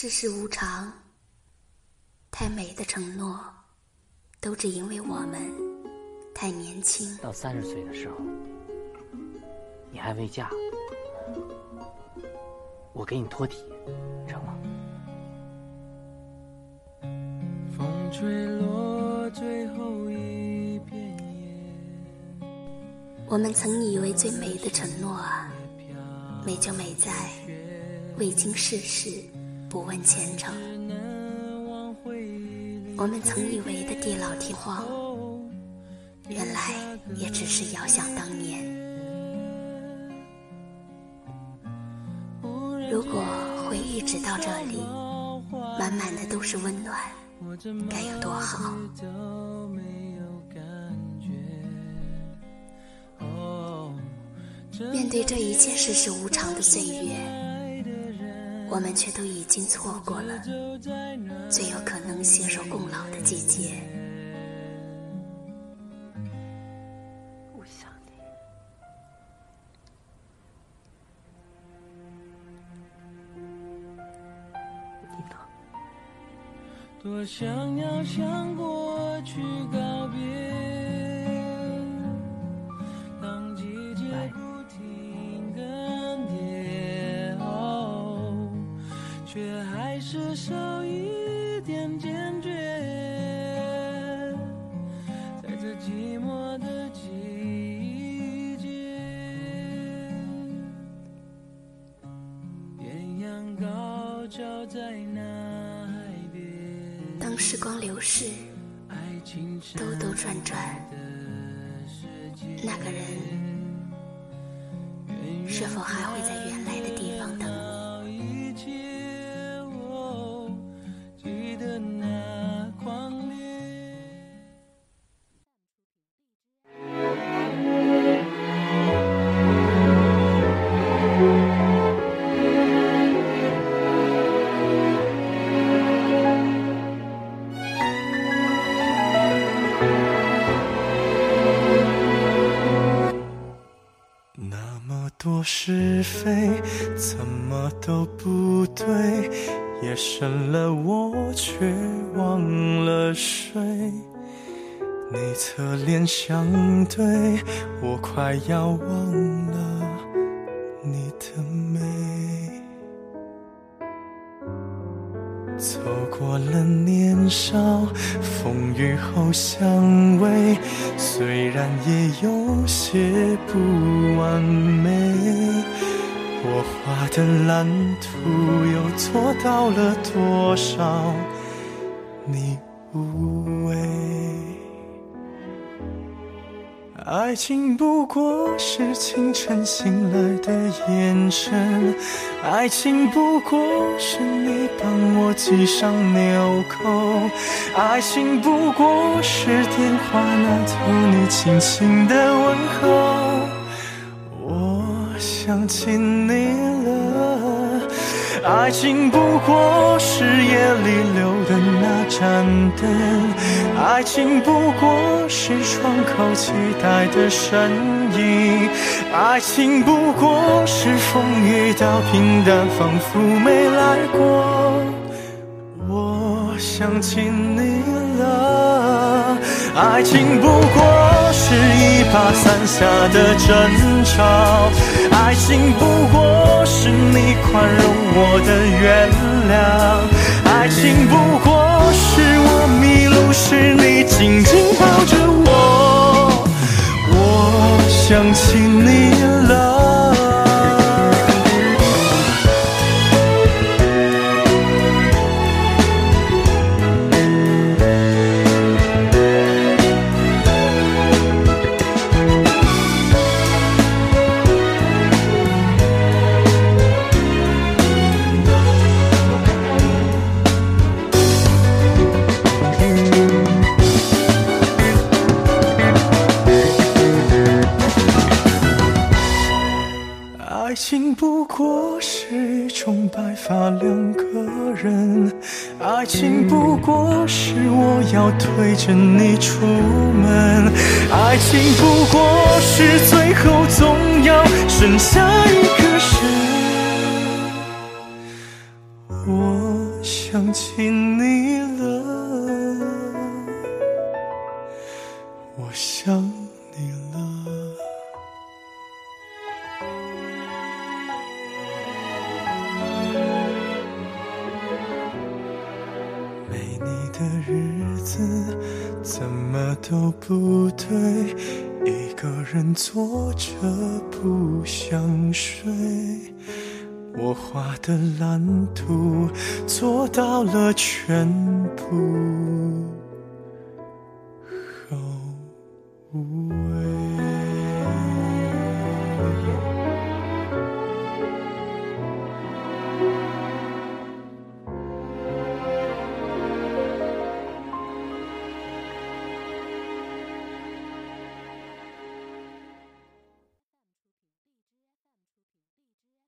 世事无常，太美的承诺，都只因为我们太年轻。到三十岁的时候，你还未嫁，我给你托底，成吗？风吹落最后一片叶。我们曾以为最美的承诺啊，美就美在未经世事。不问前程，我们曾以为的地老天荒，原来也只是遥想当年。如果回忆只到这里，满满的都是温暖，该有多好！面对这一切世事无常的岁月。我们却都已经错过了最有可能携手共老的季节。我想你，你呢？多想要向过去告别。至少一点坚决，在这寂寞的季节。艳阳高照在那海边。当时光流逝，兜兜转转，那个人是否还会在原来的地方等？那么多是非怎么都不对，夜深了我却忘了睡。你侧脸相对，我快要忘了年少，风雨后相偎，虽然也有些不完美。我画的蓝图又做到了多少？你无畏。爱情不过是清晨醒来的眼神，爱情不过是你帮我系上纽扣，爱情不过是电话那头你轻轻的问候。我想起你了，爱情不过是夜里流盏灯。爱情不过是窗口期待的身影，爱情不过是风雨到平淡，仿佛没来过。我想起你了，爱情不过是一把伞下的争吵，爱情不过是你宽容我的原谅，爱情不过是我迷路时。你紧紧抱着我，我想起你爱情不过是一种白发两个人，爱情不过是我要推着你出门，爱情不过是最后总要剩下一个人。我。想起你了，的日子怎么都不对，一个人坐着不想睡。我画的蓝图做到了全部。